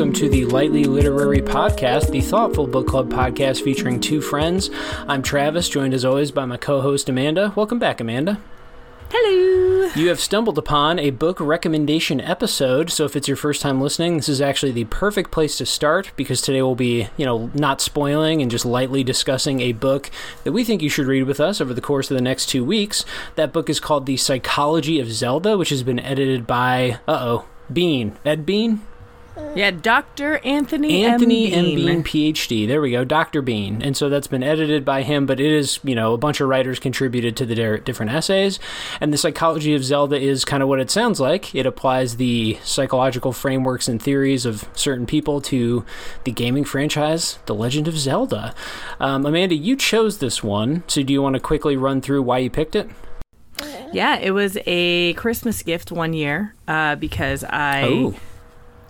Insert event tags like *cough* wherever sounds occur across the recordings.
welcome to the Lightly Literary Podcast, the thoughtful book club podcast featuring two friends. I'm Travis, joined as always by my co host Amanda. Welcome back, Amanda. Hello. You have stumbled upon a book recommendation episode, so if it's your first time listening, this is actually the perfect place to start because today we'll be, you know, not spoiling and just lightly discussing a book that we think you should read with us over the course of the next two weeks. That book is called The Psychology of Zelda, which has been edited by, uh oh, Bean. Ed Bean? Yeah, Dr. Anthony Anthony M. M. Bean. Bean, PhD. There we go, Dr. Bean. And so that's been edited by him, but it is, you know, a bunch of writers contributed to the different essays. And the psychology of Zelda is kind of what it sounds like. It applies the psychological frameworks and theories of certain people to the gaming franchise, The Legend of Zelda. Um, Amanda, you chose this one, so do you want to quickly run through why you picked it? Yeah, it was a Christmas gift one year uh, because I Oh.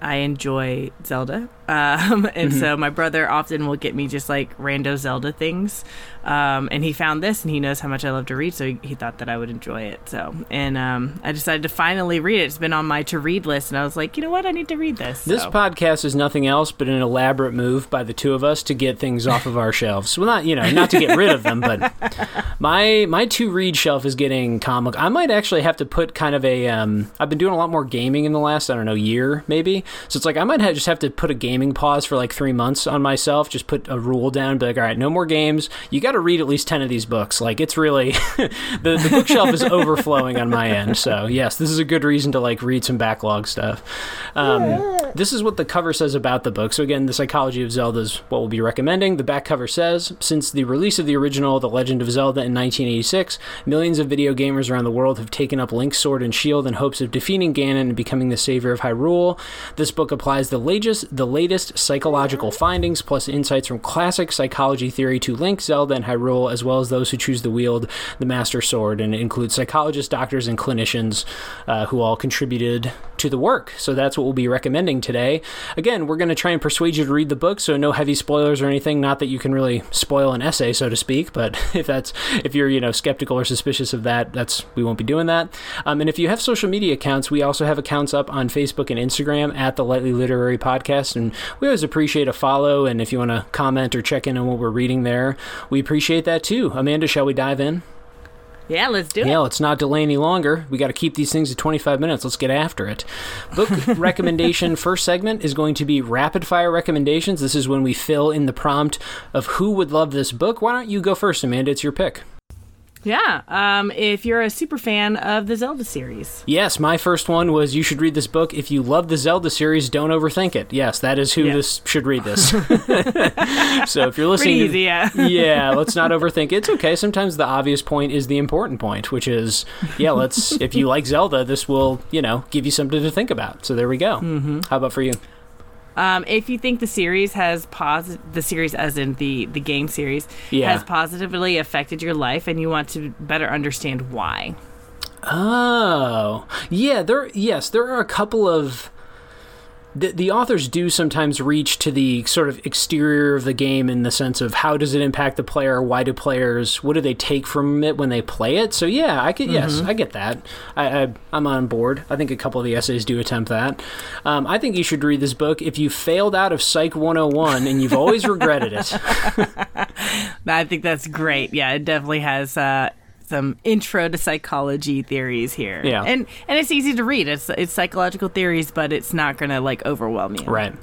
I enjoy Zelda, um, and Mm-hmm. so my brother often will get me just like rando Zelda things. Um, and he found this, and he knows how much I love to read, so he, he thought that I would enjoy it. So, and um, I decided to finally read it. It's been on my to read list, and I was like, you know what, I need to read this. This So- podcast is nothing else but an elaborate move by the two of us to get things off of our shelves. Well, not you know, not to get rid of them, but *laughs* my my to read shelf is getting comic. I might actually have to put kind of a. Um, I've been doing a lot more gaming in the last I don't know year maybe, so it's like I might have, just have to put a gaming pause for like three months on myself. Just put a rule down, be like, all right, no more games. You got to read at least ten of these books. Like it's really *laughs* the the bookshelf is overflowing on my end. So yes, this is a good reason to like read some backlog stuff. Um, this is what the cover says about the book. So again, the psychology of Zelda is what we'll be recommending. The back cover says, since the release of the original The Legend of Zelda in 1986, millions of video gamers around the world have taken up Link's sword and shield in hopes of defeating Ganon and becoming the savior of Hyrule. This book applies the latest, the latest psychological findings plus insights from classic psychology theory to Link, Zelda, and Hyrule, as well as those who choose to wield the Master Sword, and it includes psychologists, doctors, and clinicians uh, who all contributed to the work. So that's what we'll be recommending today. Again, we're going to try and persuade you to read the book, so no heavy spoilers or anything. Not that you can really spoil an essay, so to speak, but *laughs* if that's if you're you know skeptical or suspicious of that, that's we won't be doing that. Um, and if you have social media accounts, we also have accounts up on Facebook and Instagram at the Lightly Literary Podcast, and we always appreciate a follow. And if you want to comment or check in on what we're reading there, we appreciate that too. Amanda, shall we dive in? yeah, let's do it. Yeah, let's not delay any longer. We got to keep these things to 25 minutes. Let's get after it. Book *laughs* recommendation first segment is going to be rapid fire recommendations. This is when we fill in the prompt of who would love this book. Why don't you go first, Amanda? It's your pick. Yeah, um, if you're a super fan of the Zelda series. Yes, my first one was you should read this book. If you love the Zelda series, don't overthink it. Yes, that is who Yeah. this should read this. *laughs* *laughs* so if you're listening, Pretty to- easy, yeah. *laughs* yeah, let's not overthink. It's okay. Sometimes the obvious point is the important point, which is, yeah, let's. if you like Zelda, this will, you know, give you something to think about. So there we go. Mm-hmm. How about for you? Um, if you think the series has posi- the series as in the the game series Yeah. has positively affected your life and you want to better understand why. Oh, yeah. There, yes, there are a couple of. The, the authors do sometimes reach to the sort of exterior of the game in the sense of how does it impact the player? Why do players? What do they take from it when they play it? So yeah, I get yes, I get that. I, I I'm on board. I think a couple of the essays do attempt that. Um, I think you should read this book if you failed out of Psych 101 and you've always regretted it. *laughs* I think that's great. Yeah, it definitely has uh, some intro to psychology theories here. Yeah. and and it's easy to read. It's it's psychological theories, but it's not gonna like overwhelm you. Right.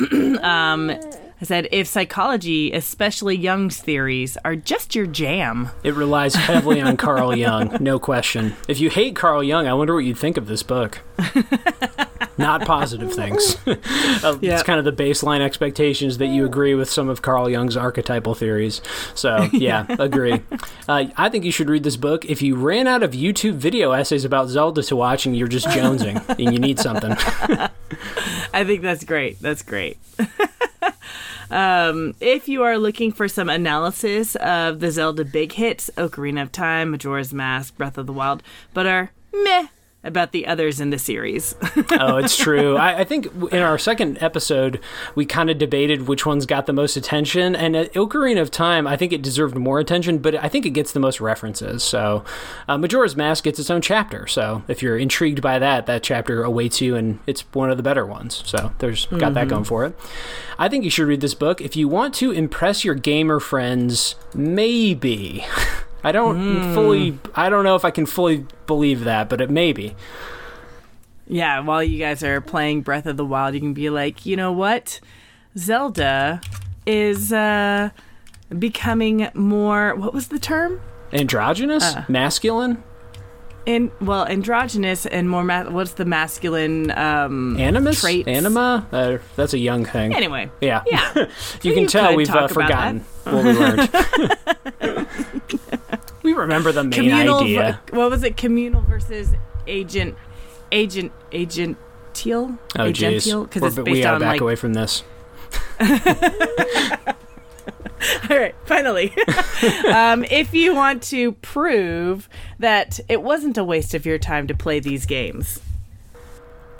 *clears throat* Um, I said if psychology, especially Jung's theories, are just your jam. It relies heavily on Carl *laughs* Jung, no question. If you hate Carl Jung, I wonder what you'd think of this book. *laughs* Not positive things. *laughs* Uh, It's kind of the baseline expectations that you agree with some of Carl Jung's archetypal theories. So, *laughs* yeah, agree. Uh, I think you should read this book if you ran out of YouTube video essays about Zelda to watch and you're just jonesing *laughs* and you need something. I think that's great. That's great. um, if you are looking for some analysis of the Zelda big hits, Ocarina of Time, Majora's Mask, Breath of the Wild, but are meh about the others in the series. *laughs* oh, it's true. I, I, think in our second episode, we kind of debated which ones got the most attention. And at Ocarina of Time, I think it deserved more attention, but I think it gets the most references. So uh, Majora's Mask gets its own chapter. So if you're intrigued by that, that chapter awaits you, and it's one of the better ones. So there's got mm-hmm. that going for it. I think you should read this book if you want to impress your gamer friends. Maybe. *laughs* I don't mm. fully. I don't know if I can fully believe that, but it may be. Yeah, while you guys are playing Breath of the Wild, you can be like, you know what, Zelda is uh, becoming more. What was the term? Androgynous, uh, masculine. And well, androgynous and more. Ma- what's the masculine um, animus trait? Anima. Uh, that's a Jung thing. Anyway, yeah, yeah. *laughs* you so can you tell we've uh, forgotten what we learned. *laughs* we remember the main communal, idea. What was it? Communal versus agent, agent, agent. Teal? Oh, jeez. Because it's based we on back like... away from this. *laughs* All right, finally. *laughs* um, if you want to prove that it wasn't a waste of your time to play these games.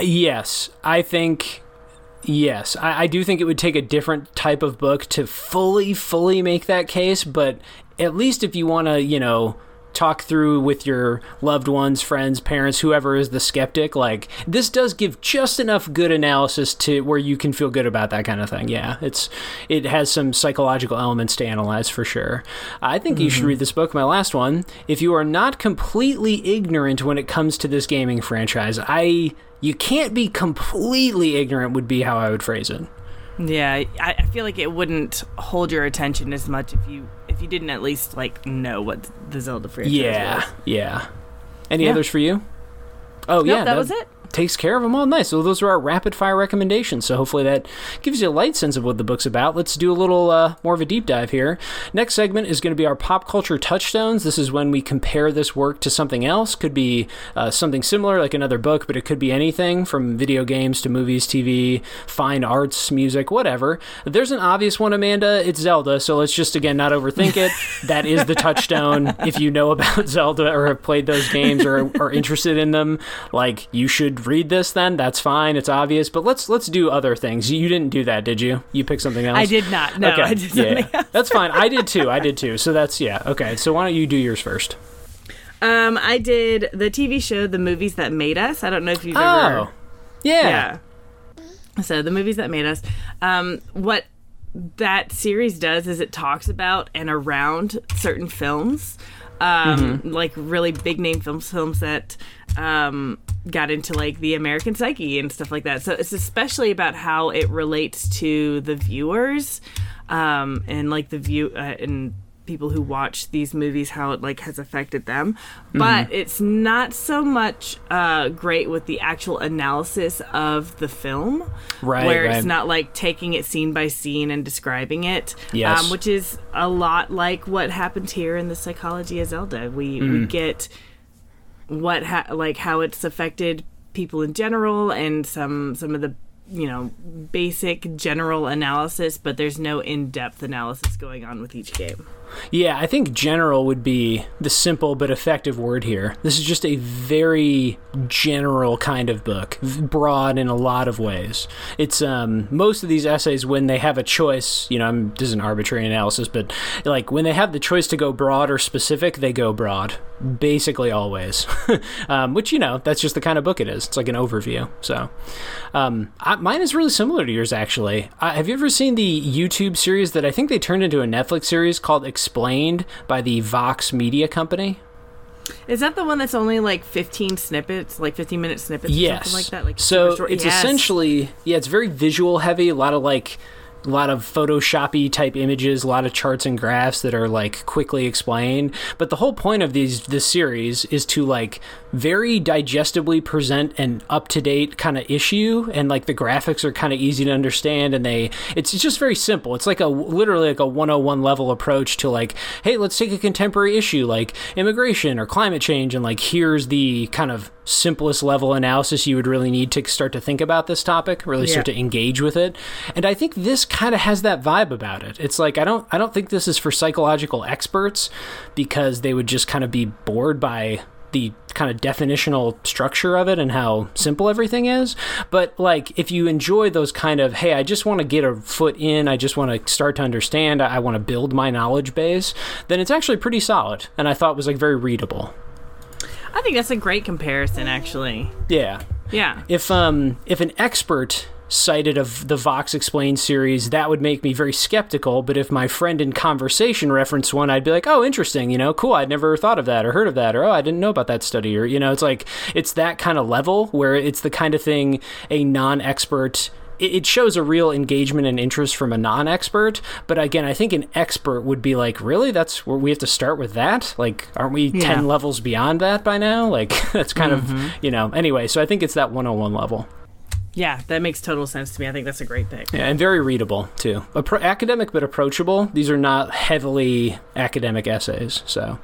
Yes, I think. Yes, I, I do think it would take a different type of book to fully, fully make that case, but at least if you want to, you know, talk through with your loved ones, friends, parents, whoever is the skeptic, like this does give just enough good analysis to where you can feel good about that kind of thing. Yeah, it's it has some psychological elements to analyze for sure. I think mm-hmm. you should mm-hmm. read this book, my last one. If you are not completely ignorant when it comes to this gaming franchise, I you can't be completely ignorant would be how I would phrase it. Yeah, I, I feel like it wouldn't hold your attention as much if you if you didn't at least like know what the Zelda franchise yeah, was. Yeah, Any yeah. others for you? Oh nope, yeah, that, that was it takes care of them all nice. So those are our rapid fire recommendations. So hopefully that gives you a light sense of what the book's about. Let's do a little uh, more of a deep dive here. Next segment is going to be our pop culture touchstones. This is when we compare this work to something else. Could be uh, something similar, like another book, but it could be anything from video games to movies, TV, fine arts, music, whatever. There's an obvious one, Amanda. It's Zelda. So let's just again not overthink it. *laughs* that is the touchstone. if you know about *laughs* Zelda or have played those games or are interested in them, like you should read this then? That's fine. It's obvious. But let's let's do other things. You didn't do that did you? You picked something else? I did not. No okay. i did yeah. Else. that's fine. I did too. I did too. So that's yeah. Okay. So why don't you do yours first? Um i did the tv show the movies that made us. I don't know if you've oh, ever yeah. Yeah. So the movies that made us. Um what that series does is it talks about and around certain films um, mm-hmm. like really big name films, films that um, got into like the American psyche and stuff like that. So it's especially about how it relates to the viewers um, and like the view uh, and people who watch these movies how it like has affected them but mm-hmm. it's not so much uh, great with the actual analysis of the film right where right. it's not like taking it scene by scene and describing it yes. Um, which is a lot like what happened here in the psychology of zelda we mm. we get what ha- like how it's affected people in general and some some of the you know basic general analysis but there's no in-depth analysis going on with each game yeah, I think general would be the simple but effective word here. This is just a very general kind of book, broad in a lot of ways. It's um, most of these essays when they have a choice. You know, I'm, this is an arbitrary analysis, but like when they have the choice to go broad or specific, they go broad. Basically, always. *laughs* um, which you know, that's just the kind of book it is. It's like an overview. So, um, I, mine is really similar to yours. Actually, uh, have you ever seen the YouTube series that I think they turned into a Netflix series called? Explained by the Vox Media Company. Is that the one that's only like 15 snippets, like 15 minute snippets yes. something like that? Like so it's yes. essentially, yeah, it's very visual heavy, a lot of like a lot of photoshoppy type images a lot of charts and graphs that are like quickly explained. But the whole point of these this series is to like very digestibly present an up-to-date kind of issue and like the graphics are kind of easy to understand and they it's just very simple. It's like a literally like a 101 level approach to like hey let's take a contemporary issue like immigration or climate change and like here's the kind of simplest level analysis you would really need to start to think about this topic really yeah. start to engage with it. And i think this kind of has that vibe about it it's like i don't i don't think this is for psychological experts because they would just kind of be bored by the kind of definitional structure of it and how simple everything is. But like, if you enjoy those kind of, hey, I just want to get a foot in, I just want to start to understand, I, I want to build my knowledge base, then it's actually pretty solid. And I thought it was like very readable. I think that's a great comparison, actually. Yeah. Yeah. If um if an expert cited of the Vox Explained series, that would make me very skeptical. But if my friend in conversation referenced one, I'd be like, oh, interesting, you know, cool. I'd never thought of that or heard of that, or oh, I didn't know about that study, or, you know, it's like, it's that kind of level where it's the kind of thing a non expert it shows a real engagement and interest from a non-expert but again i think an expert would be like really that's where we have to start with that like aren't we yeah. 10 levels beyond that by now like *laughs* that's kind mm-hmm. of you know anyway so i think it's that 101 level yeah, that makes total sense to me. I think that's a great pick. Yeah, and very readable too. Appro- academic but approachable. These are not heavily academic essays, so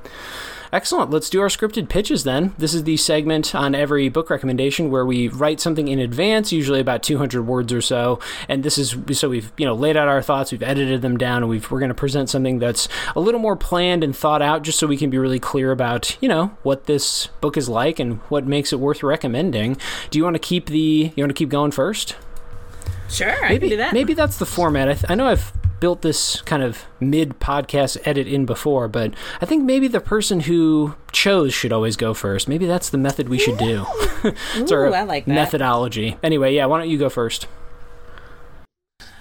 Excellent. Let's do our scripted pitches then. This is the segment on every book recommendation where we write something in advance, usually about 200 words or so. And this is so we've you know laid out our thoughts, we've edited them down, and we've, we're going to present something that's a little more planned and thought out, just so we can be really clear about you know what this book is like and what makes it worth recommending. Do you want to keep the you want to keep going first? Sure, maybe, I can do that. Maybe that's the format. I, th- I know I've built this kind of mid podcast edit in before, but I think maybe the person who chose should always go first. Maybe that's the method we should do. *laughs* Ooh, I like that. methodology. Anyway, yeah, why don't you go first?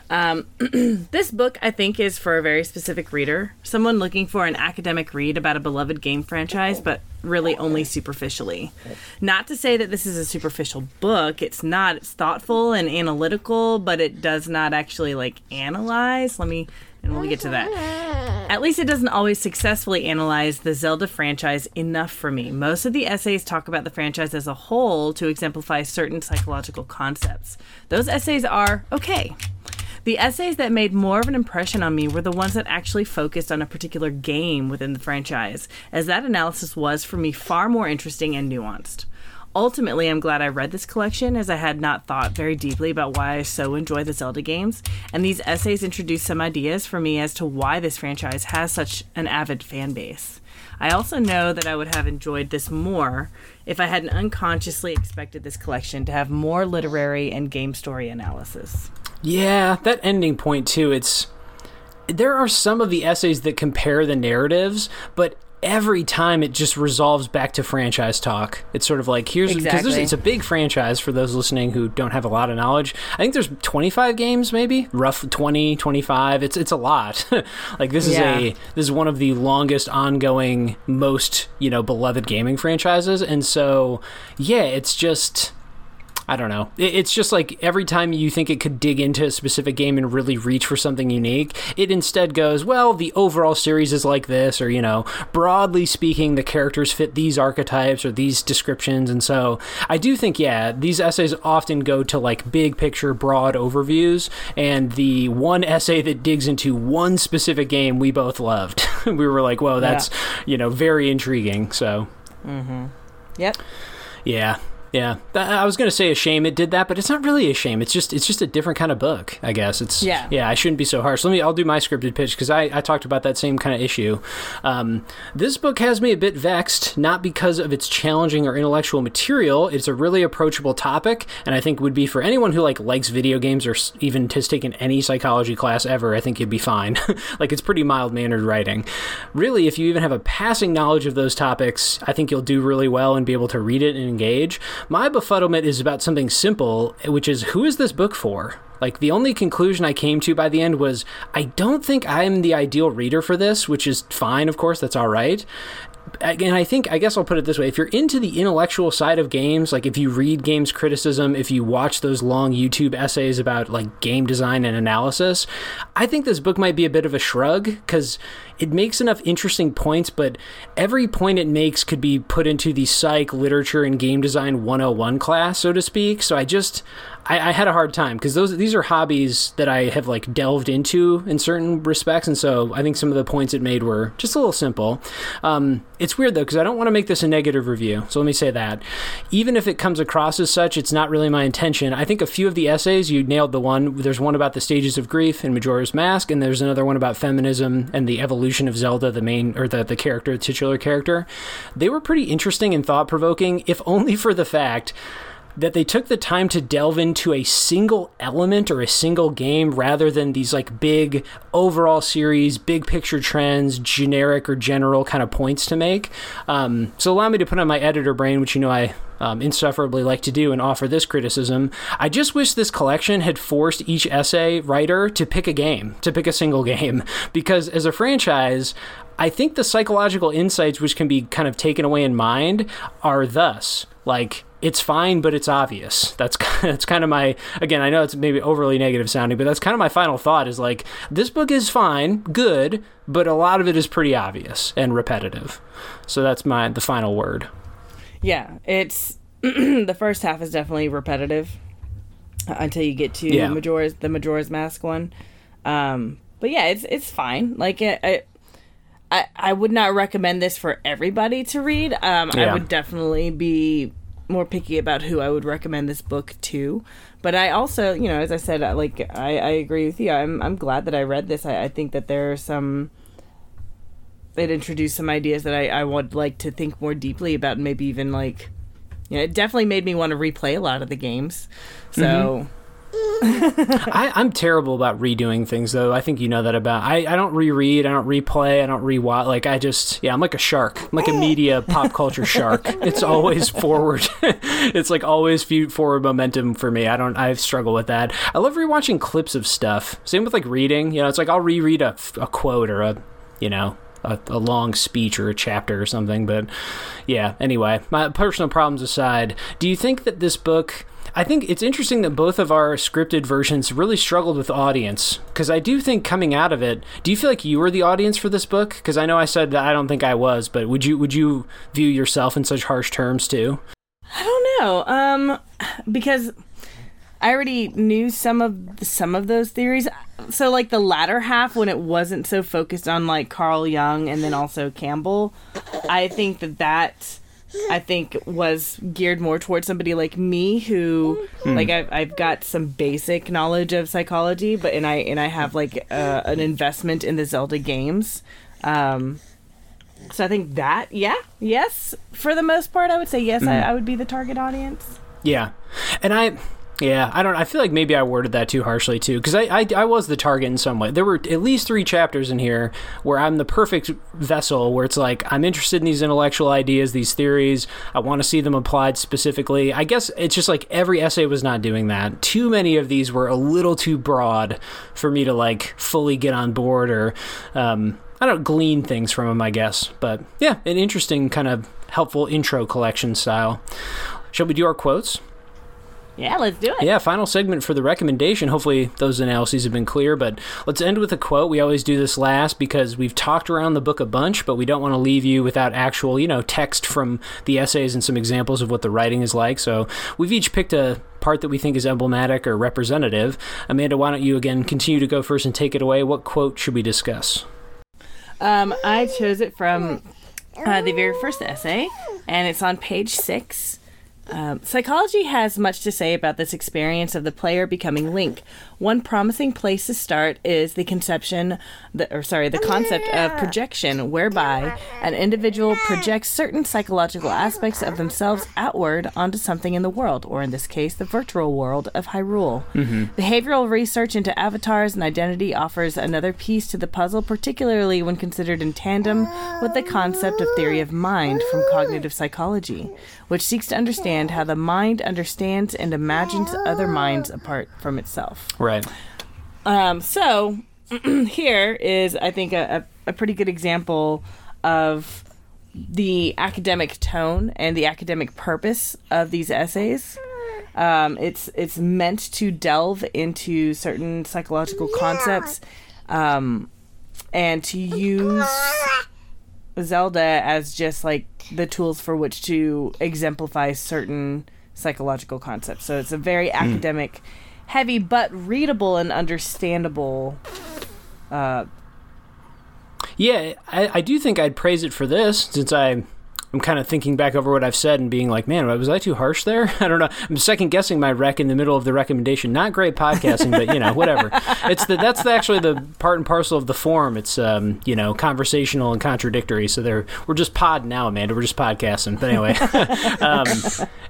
Um, *clears throat* this book, I think, is for a very specific reader. Someone looking for an academic read about a beloved game franchise, but really only superficially. Not to say that this is a superficial book. It's not. It's thoughtful and analytical, but it does not actually like analyze. Let me, and we'll get to that. At least it doesn't always successfully analyze the Zelda franchise enough for me. Most of the essays talk about the franchise as a whole to exemplify certain psychological concepts. Those essays are okay. The essays that made more of an impression on me were the ones that actually focused on a particular game within the franchise, as that analysis was for me far more interesting and nuanced. Ultimately, I'm glad I read this collection as I had not thought very deeply about why I so enjoy the Zelda games, and these essays introduced some ideas for me as to why this franchise has such an avid fan base. I also know that I would have enjoyed this more if I hadn't unconsciously expected this collection to have more literary and game story analysis. Yeah, that ending point too. It's there are some of the essays that compare the narratives, but every time it just resolves back to franchise talk. It's sort of like here's because exactly. it's a big franchise for those listening who don't have a lot of knowledge. I think there's 25 games maybe, rough 20, 25. It's it's a lot. *laughs* like this is yeah. a this is one of the longest ongoing most, you know, beloved gaming franchises and so yeah, it's just I don't know. It's just like every time you think it could dig into a specific game and really reach for something unique, it instead goes, well, the overall series is like this, or, you know, broadly speaking, the characters fit these archetypes or these descriptions. And so I do think, yeah, these essays often go to like big picture, broad overviews. And the one essay that digs into one specific game we both loved, *laughs* we were like, whoa, that's, yeah. you know, very intriguing. So. Mm-hmm. Yep. Yeah. Yeah, I was gonna say a shame it did that, but it's not really a shame. It's just it's just a different kind of book, I guess. It's yeah, yeah. I shouldn't be so harsh. Let me. I'll do my scripted pitch because I, I talked about that same kind of issue. Um, this book has me a bit vexed, not because of its challenging or intellectual material. It's a really approachable topic, and I think would be for anyone who like likes video games or even has taken any psychology class ever. I think you'd be fine. *laughs* like it's pretty mild mannered writing. Really, if you even have a passing knowledge of those topics, I think you'll do really well and be able to read it and engage. My befuddlement is about something simple, which is who is this book for? Like the only conclusion I came to by the end was I don't think I'm the ideal reader for this, which is fine, of course, that's all right and I think I guess I'll put it this way: if you're into the intellectual side of games, like if you read games criticism, if you watch those long YouTube essays about like game design and analysis, I think this book might be a bit of a shrug because it makes enough interesting points, but every point it makes could be put into the psych, literature, and game design 101 class, so to speak. So I just I, I had a hard time because those these are hobbies that I have like delved into in certain respects, and so I think some of the points it made were just a little simple. Um, it's weird though because I don't want to make this a negative review. So let me say that. Even if it comes across as such, it's not really my intention. I think a few of the essays you nailed the one. There's one about the stages of grief in Majora's Mask, and there's another one about feminism and the evolution of Zelda, the main or the the character, the titular character. They were pretty interesting and thought provoking, if only for the fact that they took the time to delve into a single element or a single game rather than these like big overall series, big picture trends, generic or general kind of points to make. Um, so allow me to put on my editor brain, which you know I um, insufferably like to do, and offer this criticism. I just wish this collection had forced each essay writer to pick a game, to pick a single game, *laughs* because as a franchise, I think the psychological insights which can be kind of taken away in mind are thus like it's fine, but it's obvious. That's *laughs* that's kind of my again. I know it's maybe overly negative sounding, but that's kind of my final thought. Is like this book is fine, good, but a lot of it is pretty obvious and repetitive. So that's my the final word. Yeah, it's *clears throat* the first half is definitely repetitive until you get to Yeah. Majora's the Majora's Mask one. Um, but yeah, it's it's fine. Like it, it, I I would not recommend this for everybody to read. Um, I would definitely be more picky about who I would recommend this book to. But I also, you know, as I said, like I, I agree with you. I'm I'm glad that I read this. I, I think that there are some. It introduced some ideas that I, I would like to think more deeply about, and maybe even like, you know, it definitely made me want to replay a lot of the games. So mm-hmm. *laughs* I, I'm terrible about redoing things, though. I think you know that about. I, I don't reread, I don't replay, I don't rewatch. Like I just, yeah, I'm like a shark. I'm like a media *laughs* pop culture shark. It's always forward. *laughs* it's like always forward momentum for me. I don't. I struggle with that. I love rewatching clips of stuff. Same with like reading. You know, it's like I'll reread a, a quote or a, you know. A, a long speech or a chapter or something, but yeah. Anyway, my personal problems aside, do you think that this book I think it's interesting that both of our scripted versions really struggled with audience because I do think coming out of it, do you feel like you were the audience for this book? Because I know I said that I don't think I was, but would you would you view yourself in such harsh terms too? I don't know. Um, because I already knew some of some of those theories. So like the latter half, when it wasn't so focused on like Carl Jung and then also Campbell, I think that that I think was geared more towards somebody like me who like I've, I've got some basic knowledge of psychology, but and I and I have like uh, an investment in the Zelda games. Um, so I think that yeah yes for the most part I would say yes I, I would be the target audience. Yeah, and I. Yeah, I don't. I feel like maybe I worded that too harshly too, because I, I I was the target in some way. There were at least three chapters in here where I'm the perfect vessel, where it's like I'm interested in these intellectual ideas, these theories. I want to see them applied specifically. I guess it's just like every essay was not doing that. Too many of these were a little too broad for me to like fully get on board or um, I don't glean things from them. I guess, but yeah, an interesting kind of helpful intro collection style. Shall we do our quotes? Yeah, let's do it. Yeah, final segment for the recommendation. Hopefully, those analyses have been clear, but let's end with a quote. We always do this last because we've talked around the book a bunch, but we don't want to leave you without actual, you know, text from the essays and some examples of what the writing is like. So we've each picked a part that we think is emblematic or representative. Amanda, why don't you again continue to go first and take it away? What quote should we discuss? Um, I chose it from uh, the very first essay, and it's on page six. Um, psychology has much to say about this experience of the player becoming Link. One promising place to start is the conception, the, or sorry, the concept of projection, whereby an individual projects certain psychological aspects of themselves outward onto something in the world, or in this case, the virtual world of Hyrule. Behavioral research into avatars and identity offers another piece to the puzzle, particularly when considered in tandem with the concept of theory of mind from cognitive psychology, which seeks to understand how the mind understands and imagines other minds apart from itself. Right. Um, so *clears throat* here is, I think, a, a, a pretty good example of the academic tone and the academic purpose of these essays. Um, it's it's meant to delve into certain psychological concepts, um, and to use Zelda as just like the tools for which to exemplify certain psychological concepts. So it's a very academic, heavy but readable and understandable. Uh, Yeah, I, I do think I'd praise it for this since I I'm kind of thinking back over what I've said and being like, man, was I too harsh there? *laughs* I don't know. I'm second guessing my rec in the middle of the recommendation. Not great podcasting, but you know, whatever. *laughs* It's the that's the, actually the part and parcel of the form. It's um, you know, conversational and contradictory. So they're we're just pod now, Amanda. We're just podcasting. But anyway, *laughs* um,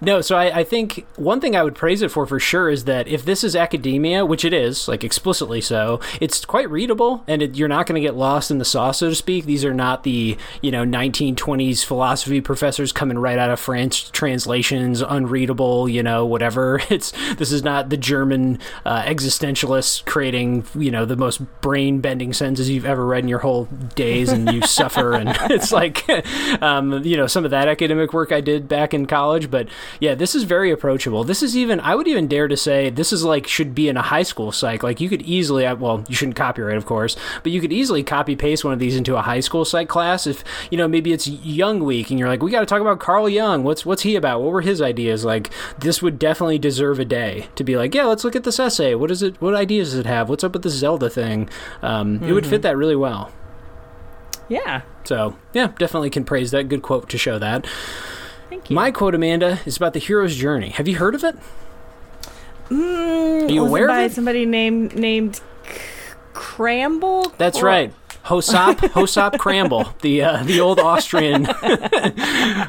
no. So I, I think one thing I would praise it for for sure is that if this is academia, which it is, like explicitly so, it's quite readable, and it, you're not going to get lost in the sauce, so to speak. These are not the you know 1920s philosophy philosophy professors coming right out of French translations, unreadable, you know, whatever. *laughs* It's this is not the German uh, existentialists creating, you know, the most brain bending sentences you've ever read in your whole days, and you *laughs* suffer. And *laughs* it's like, um, you know, some of that academic work I did back in college. But yeah, this is very approachable. This is even, I would even dare to say, this is like should be in a high school psych. Like you could easily, well, you shouldn't copyright, of course, but you could easily copy paste one of these into a high school psych class if you know maybe it's Jung Week and you're like, we got to talk about Carl Jung. What's what's he about? What were his ideas? Like this would definitely deserve a day to be like, yeah, let's look at this essay. What is it? What ideas does it have? What's up with this Zelda thing? Um, mm-hmm. It would fit mm-hmm. that really well. Yeah. So yeah, definitely can praise that. Good quote to show that. Thank you. My quote, Amanda, is about the hero's journey. Have you heard of it? Mm, Are you aware by of it? Somebody named named Cramble. That's right. Hosop Hosop Cramble, the uh, the old Austrian *laughs*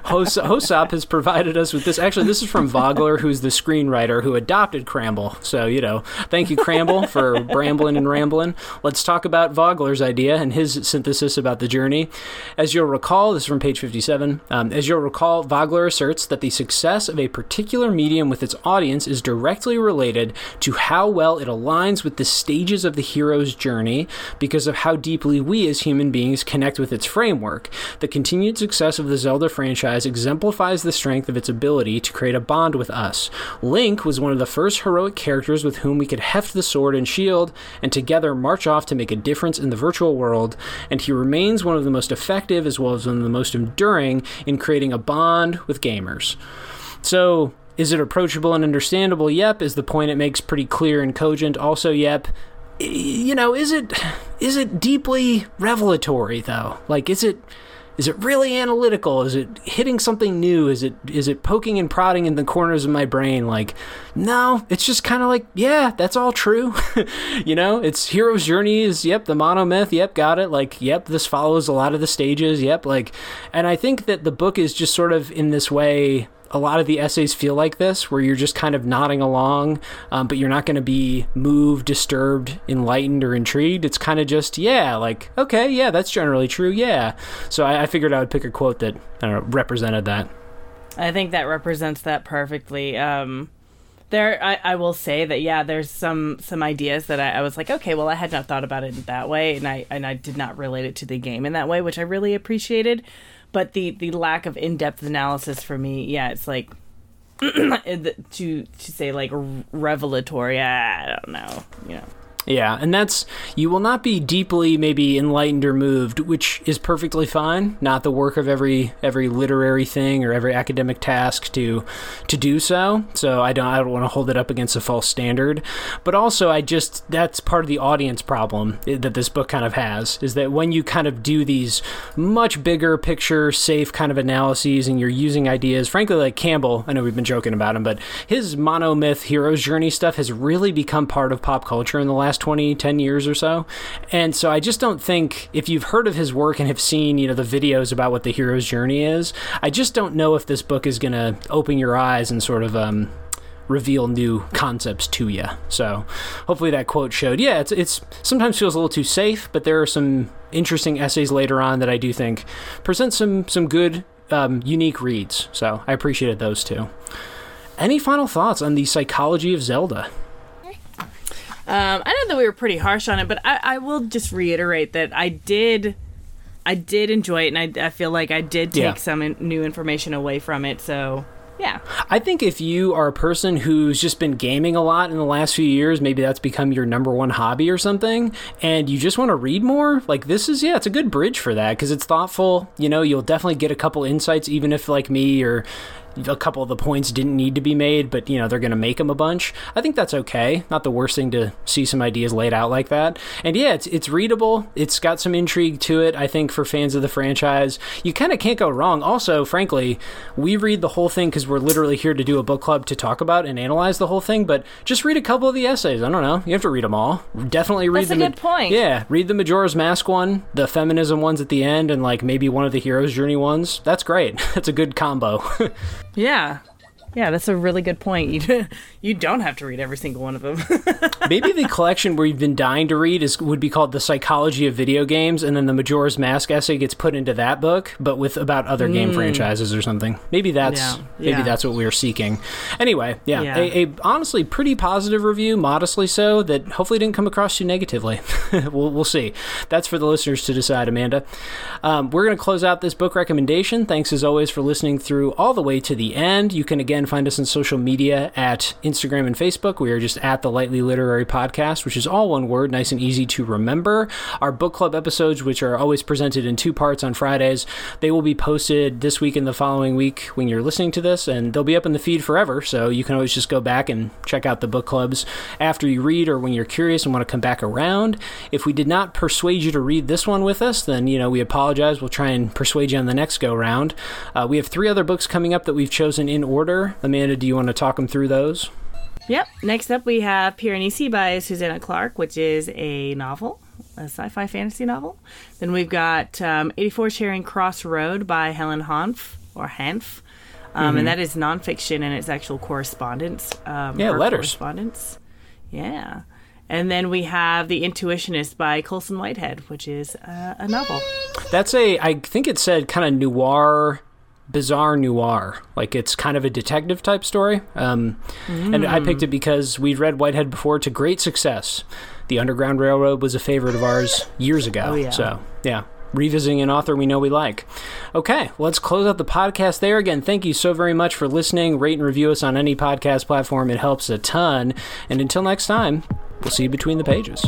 Hos- Hosop has provided us with this. Actually, this is from Vogler, who's the screenwriter who adopted Cramble. So you know, thank you Cramble for brambling and rambling. Let's talk about Vogler's idea and his synthesis about the journey. As you'll recall, this is from page fifty-seven. Um, as you'll recall, Vogler asserts that the success of a particular medium with its audience is directly related to how well it aligns with the stages of the hero's journey because of how deeply we as human beings connect with its framework. The continued success of the Zelda franchise exemplifies the strength of its ability to create a bond with us. Link was one of the first heroic characters with whom we could heft the sword and shield and together march off to make a difference in the virtual world, and he remains one of the most effective as well as one of the most enduring in creating a bond with gamers. So, is it approachable and understandable? Yep. Is the point it makes pretty clear and cogent? Also, yep you know, is it is it deeply revelatory though? Like, is it is it really analytical? Is it hitting something new? Is it is it poking and prodding in the corners of my brain? Like, no, it's just kind of like, yeah, that's all true. *laughs* you know, it's hero's journey is yep, the monomyth, yep, got it. Like, yep, this follows a lot of the stages, yep. Like, and I think that the book is just sort of in this way a lot of the essays feel like this, where you're just kind of nodding along, um, but you're not going to be moved, disturbed, enlightened, or intrigued. It's kind of just, yeah, like, okay, yeah, that's generally true, yeah. So I, I figured I would pick a quote that I don't know, represented that. I think that represents that perfectly. Um, there, I, I will say that yeah, there's some some ideas that I, I was like, okay, well, I had not thought about it that way, and I and I did not relate it to the game in that way, which I really appreciated but the the lack of in-depth analysis for me yeah it's like *clears throat* to to say like revelatory i don't know you know yeah, and that's you will not be deeply maybe enlightened or moved, which is perfectly fine. Not the work of every every literary thing or every academic task to to do so. So I don't I don't want to hold it up against a false standard. But also I just that's part of the audience problem that this book kind of has is that when you kind of do these much bigger picture safe kind of analyses and you're using ideas, frankly like Campbell, I know we've been joking about him, but his monomyth hero's journey stuff has really become part of pop culture in the last last 20, 10 years or so. And so I just don't think, if you've heard of his work and have seen, you know, the videos about what the hero's journey is, I just don't know if this book is going to open your eyes and sort of, um, reveal new concepts to you. So hopefully that quote showed. Yeah, it's it's sometimes feels a little too safe, but there are some interesting essays later on that I do think present some some good um, unique reads. So I appreciated those too. Any final thoughts on the psychology of Zelda? Um, I know that we were pretty harsh on it, but I, I will just reiterate that I did, I did enjoy it, and I, I feel like I did take yeah. some in, new information away from it. So yeah. I think if you are a person who's just been gaming a lot in the last few years, maybe that's become your number one hobby or something, and you just want to read more, like this is, yeah, it's a good bridge for that because it's thoughtful. You know, you'll definitely get a couple insights, even if, like me, or a couple of the points didn't need to be made, but you know they're going to make them a bunch. I think that's okay. Not the worst thing to see some ideas laid out like that. And yeah, it's it's readable. It's got some intrigue to it. I think for fans of the franchise, you kind of can't go wrong. Also, frankly, we read the whole thing because we're literally here to do a book club to talk about and analyze the whole thing. But just read a couple of the essays. I don't know. You have to read them all. Definitely read That's a the good point. Yeah, read the Majora's Mask one, the feminism ones at the end, and like maybe one of the hero's journey ones. That's great. *laughs* That's a good combo. *laughs* Yeah. Yeah, that's a really good point. You *laughs* you don't have to read every single one of them. *laughs* Maybe the collection where you've been dying to read is would be called the Psychology of Video Games, and then the Majora's Mask essay gets put into that book, but with about other game franchises or something. Maybe that's Mm. Yeah, maybe yeah. that's what we are seeking. Anyway, yeah, Yeah. A, a honestly pretty positive review, modestly so, that hopefully didn't come across too negatively. *laughs* we'll we'll see. That's for the listeners to decide, Amanda. Um, we're going to close out this book recommendation. Thanks as always for listening through all the way to the end. You can again find us on social media at Instagram and Facebook. We are just at the Lightly Literary Podcast, which is all one word, nice and easy to remember. Our book club episodes, which are always presented in two parts on Fridays, they will be posted this week and the following week when you're listening to this, and they'll be up in the feed forever. So you can always just go back and check out the book clubs after you read or when you're curious and want to come back around. If we did not persuade you to read this one with us, then you know we apologize. We'll try and persuade you on the next go round. Uh, we have three other books coming up that we've chosen in order. Amanda, do you want to talk them through those? Yep. Next up, we have Piranesi by Susanna Clarke, which is a novel, a sci-fi fantasy novel. Then we've got um, 84 Charing Cross Road by Helen Hanff or Hanff. Um, And that is nonfiction and it's actual correspondence. Um, Yeah, letters. Correspondence. Yeah. And then we have The Intuitionist by Colson Whitehead, which is uh, a novel. That's a, I think it said kind of noir, bizarre noir. Like it's kind of a detective type story. Um, And I picked it because we'd read Whitehead before to great success. The Underground Railroad was a favorite of ours years ago. Oh, yeah. So, yeah. Revisiting an author we know we like. Okay, let's close out the podcast there. Again, thank you so very much for listening. Rate and review us on any podcast platform, it helps a ton. And until next time, we'll see you between the pages.